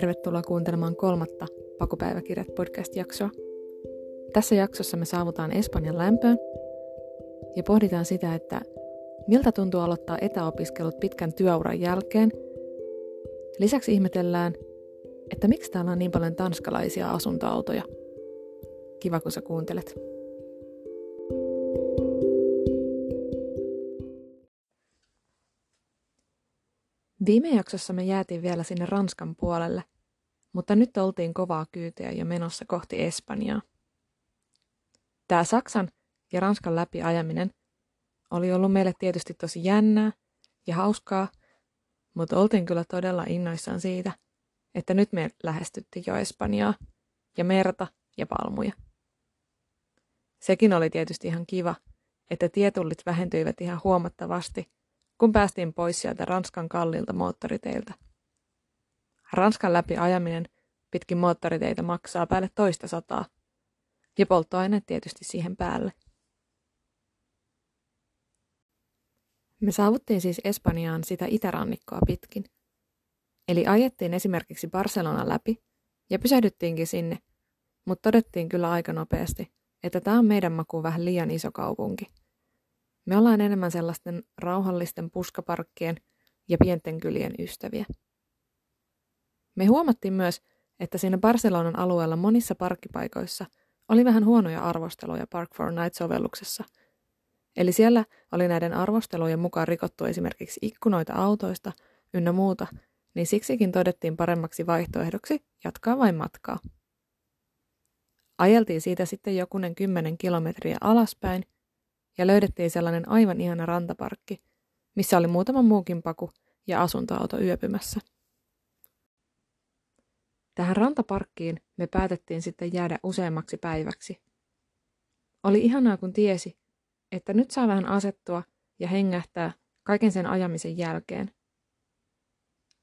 tervetuloa kuuntelemaan kolmatta Pakopäiväkirjat podcast-jaksoa. Tässä jaksossa me saavutaan Espanjan lämpöön ja pohditaan sitä, että miltä tuntuu aloittaa etäopiskelut pitkän työuran jälkeen. Lisäksi ihmetellään, että miksi täällä on niin paljon tanskalaisia asuntoautoja. Kiva, kun sä kuuntelet. Viime jaksossa me jäätiin vielä sinne Ranskan puolelle, mutta nyt oltiin kovaa kyytiä jo menossa kohti Espanjaa. Tämä Saksan ja Ranskan läpi ajaminen oli ollut meille tietysti tosi jännää ja hauskaa, mutta oltiin kyllä todella innoissaan siitä, että nyt me lähestyttiin jo Espanjaa ja merta ja palmuja. Sekin oli tietysti ihan kiva, että tietullit vähentyivät ihan huomattavasti – kun päästiin pois sieltä Ranskan kallilta moottoriteiltä. Ranskan läpi ajaminen pitkin moottoriteitä maksaa päälle toista sataa, ja polttoaine tietysti siihen päälle. Me saavuttiin siis Espanjaan sitä itärannikkoa pitkin. Eli ajettiin esimerkiksi Barcelona läpi ja pysähdyttiinkin sinne, mutta todettiin kyllä aika nopeasti, että tämä on meidän makuun vähän liian iso kaupunki – me ollaan enemmän sellaisten rauhallisten puskaparkkien ja pienten kylien ystäviä. Me huomattiin myös, että siinä Barcelonan alueella monissa parkkipaikoissa oli vähän huonoja arvosteluja Park for Night-sovelluksessa. Eli siellä oli näiden arvostelujen mukaan rikottu esimerkiksi ikkunoita autoista ynnä muuta, niin siksikin todettiin paremmaksi vaihtoehdoksi jatkaa vain matkaa. Ajeltiin siitä sitten jokunen kymmenen kilometriä alaspäin – ja löydettiin sellainen aivan ihana rantaparkki, missä oli muutama muukin paku ja asuntoauto yöpymässä. Tähän rantaparkkiin me päätettiin sitten jäädä useammaksi päiväksi. Oli ihanaa, kun tiesi, että nyt saa vähän asettua ja hengähtää kaiken sen ajamisen jälkeen.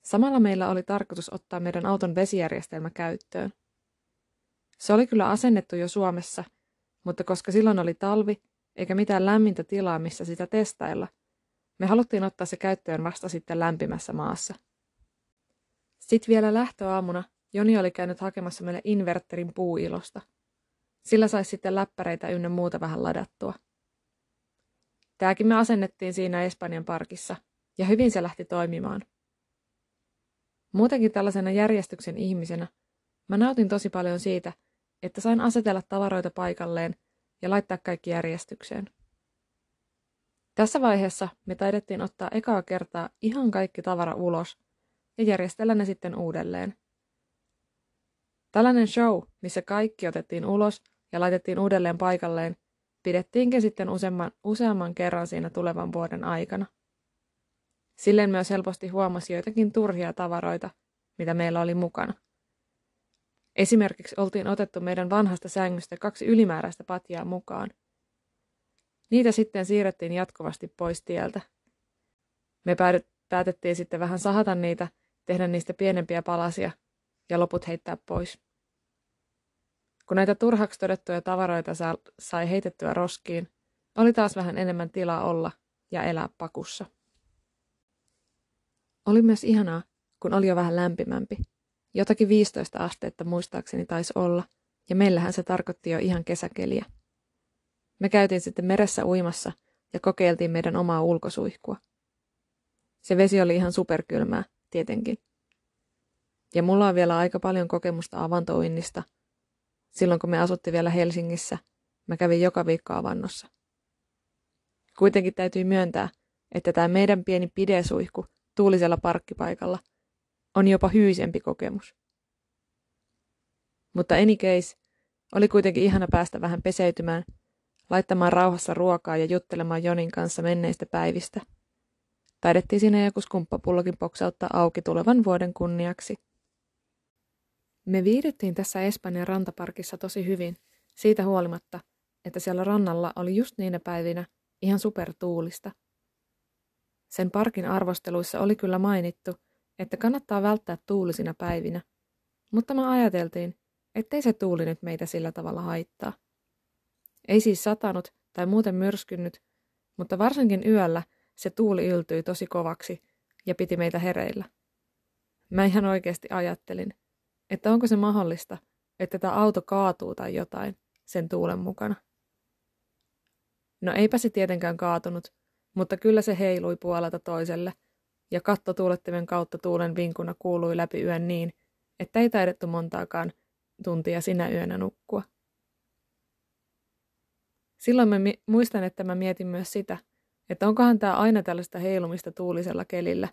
Samalla meillä oli tarkoitus ottaa meidän auton vesijärjestelmä käyttöön. Se oli kyllä asennettu jo Suomessa, mutta koska silloin oli talvi eikä mitään lämmintä tilaa, missä sitä testailla. Me haluttiin ottaa se käyttöön vasta sitten lämpimässä maassa. Sitten vielä lähtöaamuna Joni oli käynyt hakemassa meille inverterin puuilosta. Sillä saisi sitten läppäreitä ynnä muuta vähän ladattua. Tääkin me asennettiin siinä Espanjan parkissa, ja hyvin se lähti toimimaan. Muutenkin tällaisena järjestyksen ihmisenä mä nautin tosi paljon siitä, että sain asetella tavaroita paikalleen – ja laittaa kaikki järjestykseen. Tässä vaiheessa me taidettiin ottaa ekaa kertaa ihan kaikki tavara ulos ja järjestellä ne sitten uudelleen. Tällainen show, missä kaikki otettiin ulos ja laitettiin uudelleen paikalleen, pidettiinkin sitten useamman, useamman kerran siinä tulevan vuoden aikana. Silleen myös helposti huomasi joitakin turhia tavaroita, mitä meillä oli mukana. Esimerkiksi oltiin otettu meidän vanhasta sängystä kaksi ylimääräistä patjaa mukaan. Niitä sitten siirrettiin jatkuvasti pois tieltä. Me päätettiin sitten vähän sahata niitä, tehdä niistä pienempiä palasia ja loput heittää pois. Kun näitä turhaksi todettuja tavaroita sai heitettyä roskiin, oli taas vähän enemmän tilaa olla ja elää pakussa. Oli myös ihanaa, kun oli jo vähän lämpimämpi. Jotakin 15 astetta muistaakseni taisi olla, ja meillähän se tarkoitti jo ihan kesäkeliä. Me käytiin sitten meressä uimassa ja kokeiltiin meidän omaa ulkosuihkua. Se vesi oli ihan superkylmää, tietenkin. Ja mulla on vielä aika paljon kokemusta avantouinnista. Silloin kun me asuttiin vielä Helsingissä, mä kävin joka viikko avannossa. Kuitenkin täytyy myöntää, että tämä meidän pieni pidesuihku tuulisella parkkipaikalla – on jopa hyysempi kokemus. Mutta any case, oli kuitenkin ihana päästä vähän peseytymään, laittamaan rauhassa ruokaa ja juttelemaan Jonin kanssa menneistä päivistä. Taidettiin siinä joku skumppapullokin poksauttaa auki tulevan vuoden kunniaksi. Me viihdyttiin tässä Espanjan rantaparkissa tosi hyvin, siitä huolimatta, että siellä rannalla oli just niinä päivinä ihan supertuulista. Sen parkin arvosteluissa oli kyllä mainittu, että kannattaa välttää tuulisina päivinä, mutta me ajateltiin, ettei se tuuli nyt meitä sillä tavalla haittaa. Ei siis satanut tai muuten myrskynyt, mutta varsinkin yöllä se tuuli yltyi tosi kovaksi ja piti meitä hereillä. Mä ihan oikeasti ajattelin, että onko se mahdollista, että tämä auto kaatuu tai jotain sen tuulen mukana. No eipä se tietenkään kaatunut, mutta kyllä se heilui puolelta toiselle, ja kattotuulettimen kautta tuulen vinkuna kuului läpi yön niin, että ei taidettu montaakaan tuntia sinä yönä nukkua. Silloin mä muistan, että mä mietin myös sitä, että onkohan tämä aina tällaista heilumista tuulisella kelillä,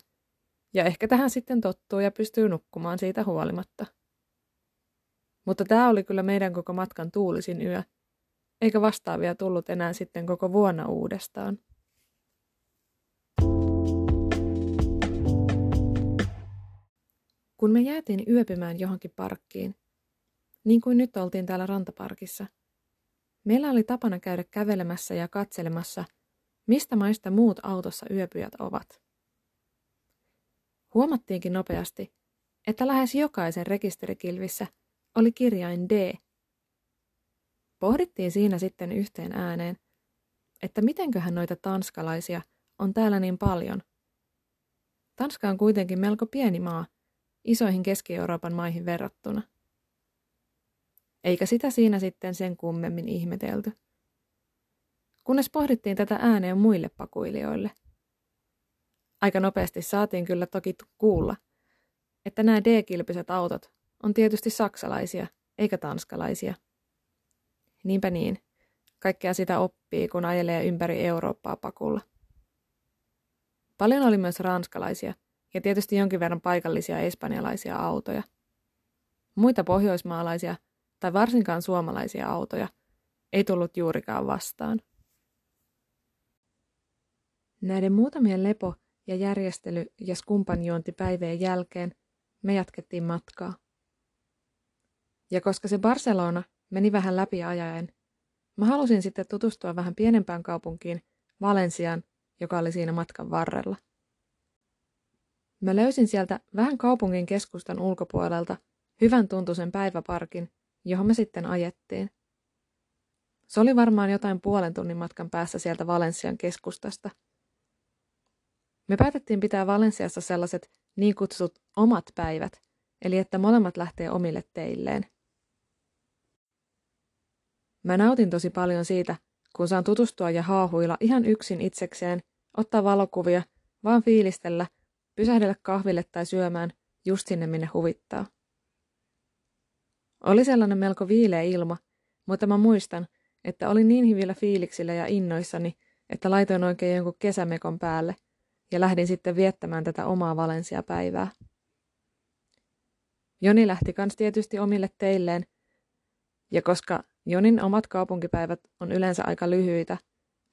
ja ehkä tähän sitten tottuu ja pystyy nukkumaan siitä huolimatta. Mutta tämä oli kyllä meidän koko matkan tuulisin yö, eikä vastaavia tullut enää sitten koko vuonna uudestaan. Kun me jäätiin yöpymään johonkin parkkiin, niin kuin nyt oltiin täällä rantaparkissa, meillä oli tapana käydä kävelemässä ja katselemassa, mistä maista muut autossa yöpyjät ovat. Huomattiinkin nopeasti, että lähes jokaisen rekisterikilvissä oli kirjain D. Pohdittiin siinä sitten yhteen ääneen, että mitenköhän noita tanskalaisia on täällä niin paljon. Tanska on kuitenkin melko pieni maa, isoihin Keski-Euroopan maihin verrattuna. Eikä sitä siinä sitten sen kummemmin ihmetelty. Kunnes pohdittiin tätä ääneen muille pakuilijoille. Aika nopeasti saatiin kyllä toki kuulla, että nämä D-kilpiset autot on tietysti saksalaisia, eikä tanskalaisia. Niinpä niin. Kaikkea sitä oppii, kun ajelee ympäri Eurooppaa pakulla. Paljon oli myös ranskalaisia ja tietysti jonkin verran paikallisia espanjalaisia autoja. Muita pohjoismaalaisia tai varsinkaan suomalaisia autoja ei tullut juurikaan vastaan. Näiden muutamien lepo- ja järjestely- ja skumpanjuontipäivien jälkeen me jatkettiin matkaa. Ja koska se Barcelona meni vähän läpi ajaen, mä halusin sitten tutustua vähän pienempään kaupunkiin, Valensiaan, joka oli siinä matkan varrella. Mä löysin sieltä vähän kaupungin keskustan ulkopuolelta hyvän tuntuisen päiväparkin, johon me sitten ajettiin. Se oli varmaan jotain puolen tunnin matkan päässä sieltä Valensian keskustasta. Me päätettiin pitää Valensiassa sellaiset niin kutsutut omat päivät, eli että molemmat lähtee omille teilleen. Mä nautin tosi paljon siitä, kun saan tutustua ja haahuilla ihan yksin itsekseen, ottaa valokuvia, vaan fiilistellä, pysähdellä kahville tai syömään just sinne minne huvittaa. Oli sellainen melko viileä ilma, mutta mä muistan, että olin niin hyvillä fiiliksillä ja innoissani, että laitoin oikein jonkun kesämekon päälle ja lähdin sitten viettämään tätä omaa Valensia-päivää. Joni lähti kans tietysti omille teilleen, ja koska Jonin omat kaupunkipäivät on yleensä aika lyhyitä.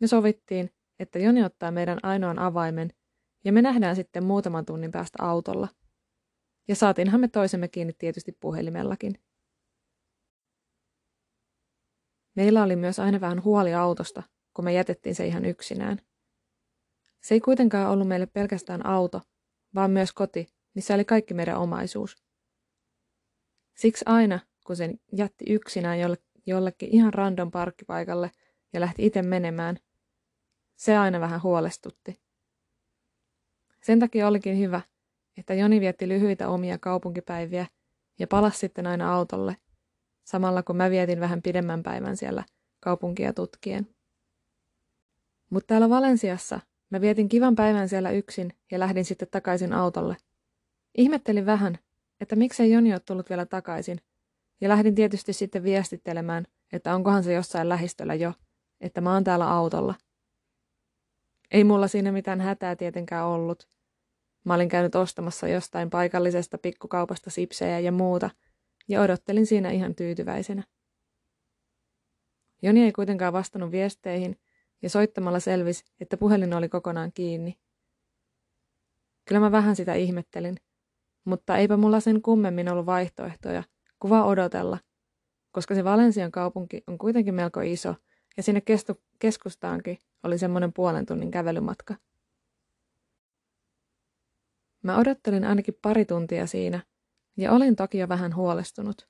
Me sovittiin, että Joni ottaa meidän ainoan avaimen ja me nähdään sitten muutaman tunnin päästä autolla. Ja saatiinhan me toisemme kiinni tietysti puhelimellakin. Meillä oli myös aina vähän huoli autosta, kun me jätettiin se ihan yksinään. Se ei kuitenkaan ollut meille pelkästään auto, vaan myös koti, missä oli kaikki meidän omaisuus. Siksi aina, kun sen jätti yksinään jolle jollekin ihan random parkkipaikalle ja lähti itse menemään, se aina vähän huolestutti. Sen takia olikin hyvä, että Joni vietti lyhyitä omia kaupunkipäiviä ja palasi sitten aina autolle, samalla kun mä vietin vähän pidemmän päivän siellä kaupunkia tutkien. Mutta täällä Valensiassa mä vietin kivan päivän siellä yksin ja lähdin sitten takaisin autolle. Ihmettelin vähän, että miksei Joni ole tullut vielä takaisin – ja lähdin tietysti sitten viestittelemään, että onkohan se jossain lähistöllä jo, että mä oon täällä autolla. Ei mulla siinä mitään hätää tietenkään ollut. Mä olin käynyt ostamassa jostain paikallisesta pikkukaupasta sipsejä ja muuta, ja odottelin siinä ihan tyytyväisenä. Joni ei kuitenkaan vastannut viesteihin, ja soittamalla selvisi, että puhelin oli kokonaan kiinni. Kyllä mä vähän sitä ihmettelin, mutta eipä mulla sen kummemmin ollut vaihtoehtoja, kuva odotella, koska se Valensian kaupunki on kuitenkin melko iso ja sinne kestu, keskustaankin oli semmoinen puolen tunnin kävelymatka. Mä odottelin ainakin pari tuntia siinä ja olin toki jo vähän huolestunut.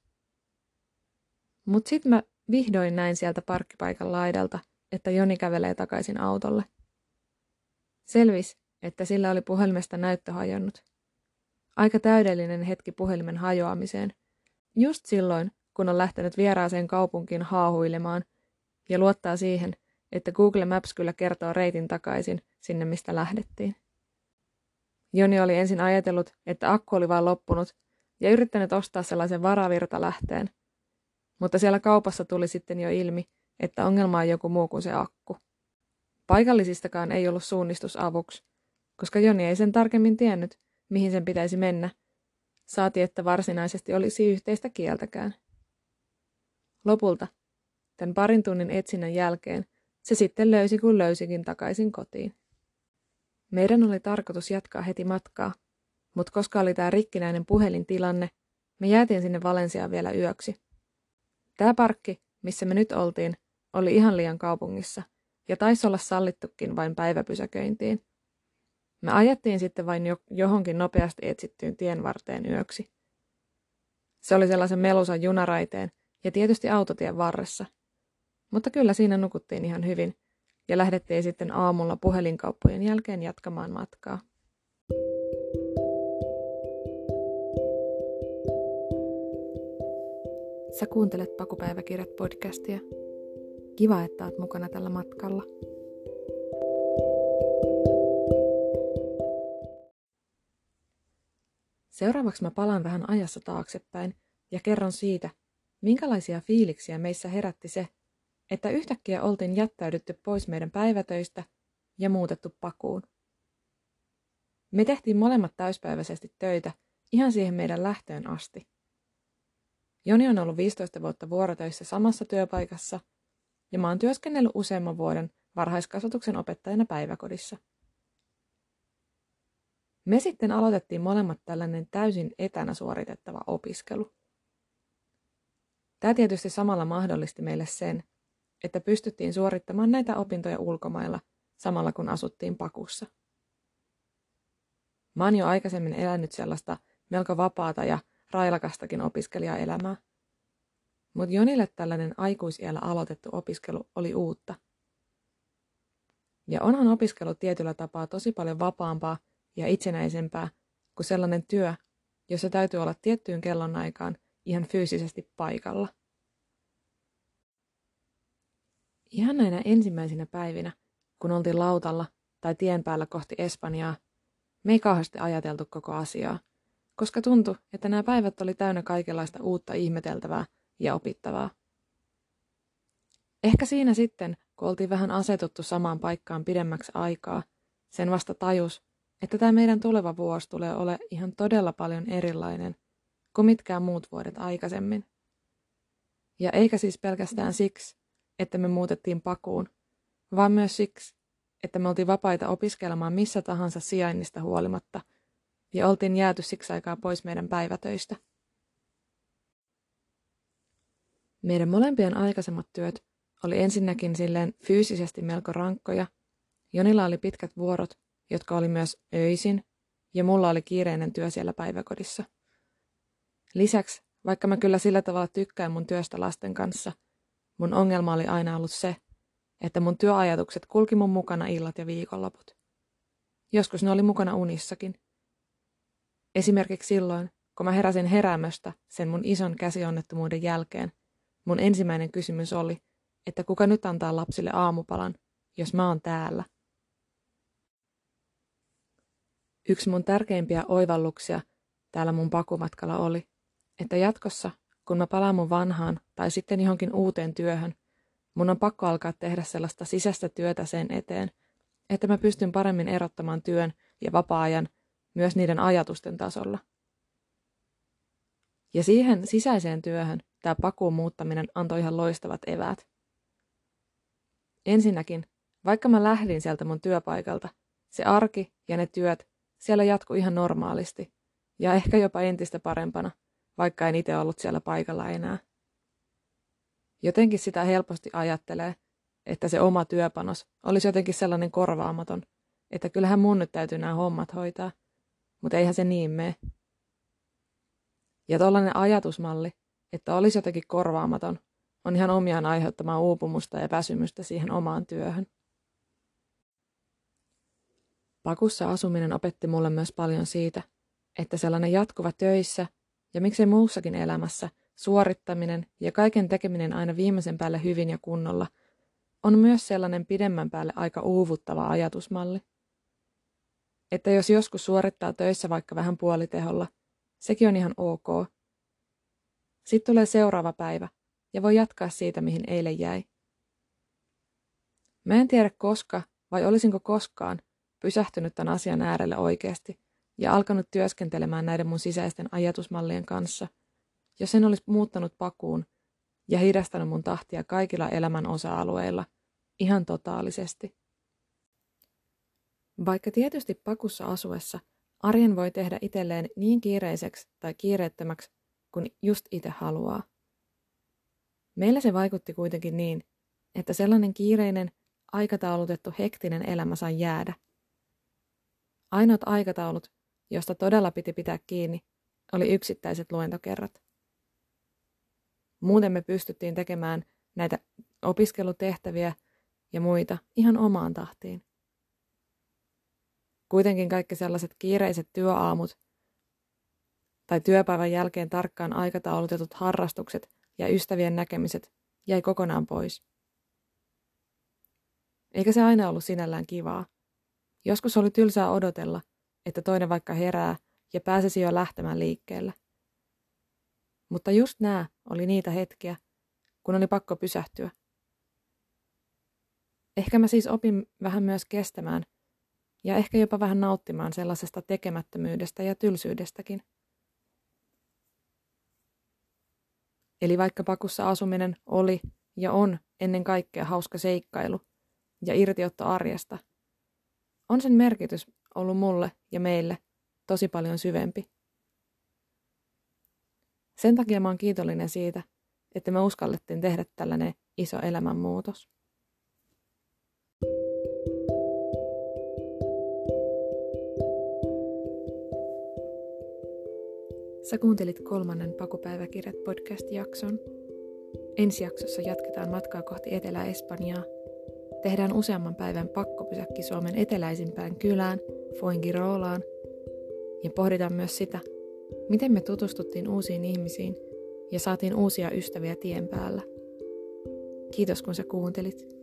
Mut sit mä vihdoin näin sieltä parkkipaikan laidalta, että Joni kävelee takaisin autolle. Selvis, että sillä oli puhelimesta näyttö hajonnut. Aika täydellinen hetki puhelimen hajoamiseen, Just silloin, kun on lähtenyt vieraaseen kaupunkiin haahuilemaan ja luottaa siihen, että Google Maps kyllä kertoo reitin takaisin sinne, mistä lähdettiin. Joni oli ensin ajatellut, että akku oli vain loppunut ja yrittänyt ostaa sellaisen varavirtalähteen, mutta siellä kaupassa tuli sitten jo ilmi, että ongelma on joku muu kuin se akku. Paikallisistakaan ei ollut suunnistusavuksi, koska Joni ei sen tarkemmin tiennyt, mihin sen pitäisi mennä, saati että varsinaisesti olisi yhteistä kieltäkään. Lopulta, tämän parin tunnin etsinnän jälkeen, se sitten löysi kun löysikin takaisin kotiin. Meidän oli tarkoitus jatkaa heti matkaa, mutta koska oli tämä rikkinäinen puhelintilanne, me jäätiin sinne Valensiaan vielä yöksi. Tämä parkki, missä me nyt oltiin, oli ihan liian kaupungissa ja taisi olla sallittukin vain päiväpysäköintiin. Me ajettiin sitten vain jo- johonkin nopeasti etsittyyn tien varteen yöksi. Se oli sellaisen melusan junaraiteen ja tietysti autotien varressa. Mutta kyllä siinä nukuttiin ihan hyvin ja lähdettiin sitten aamulla puhelinkauppojen jälkeen jatkamaan matkaa. Sä kuuntelet Pakupäiväkirjat podcastia. Kiva, että oot mukana tällä matkalla. Seuraavaksi mä palaan vähän ajassa taaksepäin ja kerron siitä, minkälaisia fiiliksiä meissä herätti se, että yhtäkkiä oltiin jättäydytty pois meidän päivätöistä ja muutettu pakuun. Me tehtiin molemmat täyspäiväisesti töitä ihan siihen meidän lähtöön asti. Joni on ollut 15 vuotta vuorotöissä samassa työpaikassa ja mä oon työskennellyt useamman vuoden varhaiskasvatuksen opettajana päiväkodissa. Me sitten aloitettiin molemmat tällainen täysin etänä suoritettava opiskelu. Tämä tietysti samalla mahdollisti meille sen, että pystyttiin suorittamaan näitä opintoja ulkomailla samalla kun asuttiin pakussa. Mä oon jo aikaisemmin elänyt sellaista melko vapaata ja railakastakin opiskelijaelämää. Mutta Jonille tällainen aikuisiellä aloitettu opiskelu oli uutta. Ja onhan opiskelu tietyllä tapaa tosi paljon vapaampaa ja itsenäisempää kuin sellainen työ, jossa täytyy olla tiettyyn kellonaikaan ihan fyysisesti paikalla. Ihan näinä ensimmäisinä päivinä, kun oltiin lautalla tai tien päällä kohti Espanjaa, me ei kauheasti ajateltu koko asiaa, koska tuntui, että nämä päivät oli täynnä kaikenlaista uutta ihmeteltävää ja opittavaa. Ehkä siinä sitten, kun oltiin vähän asetuttu samaan paikkaan pidemmäksi aikaa, sen vasta tajus, että tämä meidän tuleva vuosi tulee ole ihan todella paljon erilainen kuin mitkään muut vuodet aikaisemmin. Ja eikä siis pelkästään siksi, että me muutettiin pakuun, vaan myös siksi, että me oltiin vapaita opiskelemaan missä tahansa sijainnista huolimatta ja oltiin jääty siksi aikaa pois meidän päivätöistä. Meidän molempien aikaisemmat työt oli ensinnäkin silleen fyysisesti melko rankkoja. Jonilla oli pitkät vuorot, jotka oli myös öisin, ja mulla oli kiireinen työ siellä päiväkodissa. Lisäksi, vaikka mä kyllä sillä tavalla tykkään mun työstä lasten kanssa, mun ongelma oli aina ollut se, että mun työajatukset kulki mun mukana illat ja viikonloput. Joskus ne oli mukana unissakin. Esimerkiksi silloin, kun mä heräsin heräämöstä sen mun ison käsionnettomuuden jälkeen, mun ensimmäinen kysymys oli, että kuka nyt antaa lapsille aamupalan, jos mä oon täällä. Yksi mun tärkeimpiä oivalluksia täällä mun pakumatkalla oli, että jatkossa, kun mä palaan mun vanhaan tai sitten johonkin uuteen työhön, mun on pakko alkaa tehdä sellaista sisäistä työtä sen eteen, että mä pystyn paremmin erottamaan työn ja vapaa-ajan myös niiden ajatusten tasolla. Ja siihen sisäiseen työhön tämä pakuun muuttaminen antoi ihan loistavat eväät. Ensinnäkin, vaikka mä lähdin sieltä mun työpaikalta, se arki ja ne työt siellä jatkui ihan normaalisti ja ehkä jopa entistä parempana, vaikka en itse ollut siellä paikalla enää. Jotenkin sitä helposti ajattelee, että se oma työpanos olisi jotenkin sellainen korvaamaton, että kyllähän mun nyt täytyy nämä hommat hoitaa, mutta eihän se niin mene. Ja tollainen ajatusmalli, että olisi jotenkin korvaamaton, on ihan omiaan aiheuttamaan uupumusta ja väsymystä siihen omaan työhön. Pakussa asuminen opetti mulle myös paljon siitä, että sellainen jatkuva töissä ja miksei muussakin elämässä suorittaminen ja kaiken tekeminen aina viimeisen päälle hyvin ja kunnolla on myös sellainen pidemmän päälle aika uuvuttava ajatusmalli. Että jos joskus suorittaa töissä vaikka vähän puoliteholla, sekin on ihan ok. Sitten tulee seuraava päivä ja voi jatkaa siitä, mihin eilen jäi. Mä en tiedä koska vai olisinko koskaan pysähtynyt tämän asian äärelle oikeasti ja alkanut työskentelemään näiden mun sisäisten ajatusmallien kanssa, jos sen olisi muuttanut pakuun ja hidastanut mun tahtia kaikilla elämän osa-alueilla ihan totaalisesti. Vaikka tietysti pakussa asuessa arjen voi tehdä itselleen niin kiireiseksi tai kiireettömäksi kuin just itse haluaa. Meillä se vaikutti kuitenkin niin, että sellainen kiireinen, aikataulutettu hektinen elämä sai jäädä. Ainoat aikataulut, josta todella piti pitää kiinni, oli yksittäiset luentokerrat. Muuten me pystyttiin tekemään näitä opiskelutehtäviä ja muita ihan omaan tahtiin. Kuitenkin kaikki sellaiset kiireiset työaamut tai työpäivän jälkeen tarkkaan aikataulutetut harrastukset ja ystävien näkemiset jäi kokonaan pois. Eikä se aina ollut sinällään kivaa. Joskus oli tylsää odotella, että toinen vaikka herää ja pääsisi jo lähtemään liikkeelle. Mutta just nämä oli niitä hetkiä, kun oli pakko pysähtyä. Ehkä mä siis opin vähän myös kestämään ja ehkä jopa vähän nauttimaan sellaisesta tekemättömyydestä ja tylsyydestäkin. Eli vaikka pakussa asuminen oli ja on ennen kaikkea hauska seikkailu ja irtiotto arjesta, on sen merkitys ollut mulle ja meille tosi paljon syvempi. Sen takia mä oon kiitollinen siitä, että me uskallettiin tehdä tällainen iso elämänmuutos. Sä kuuntelit kolmannen Pakupäiväkirjat podcast-jakson. Ensi jaksossa jatketaan matkaa kohti Etelä-Espanjaa. Tehdään useamman päivän pakkopysäkki Suomen eteläisimpään kylään, Foingirolaan, ja pohditaan myös sitä, miten me tutustuttiin uusiin ihmisiin ja saatiin uusia ystäviä tien päällä. Kiitos kun sä kuuntelit.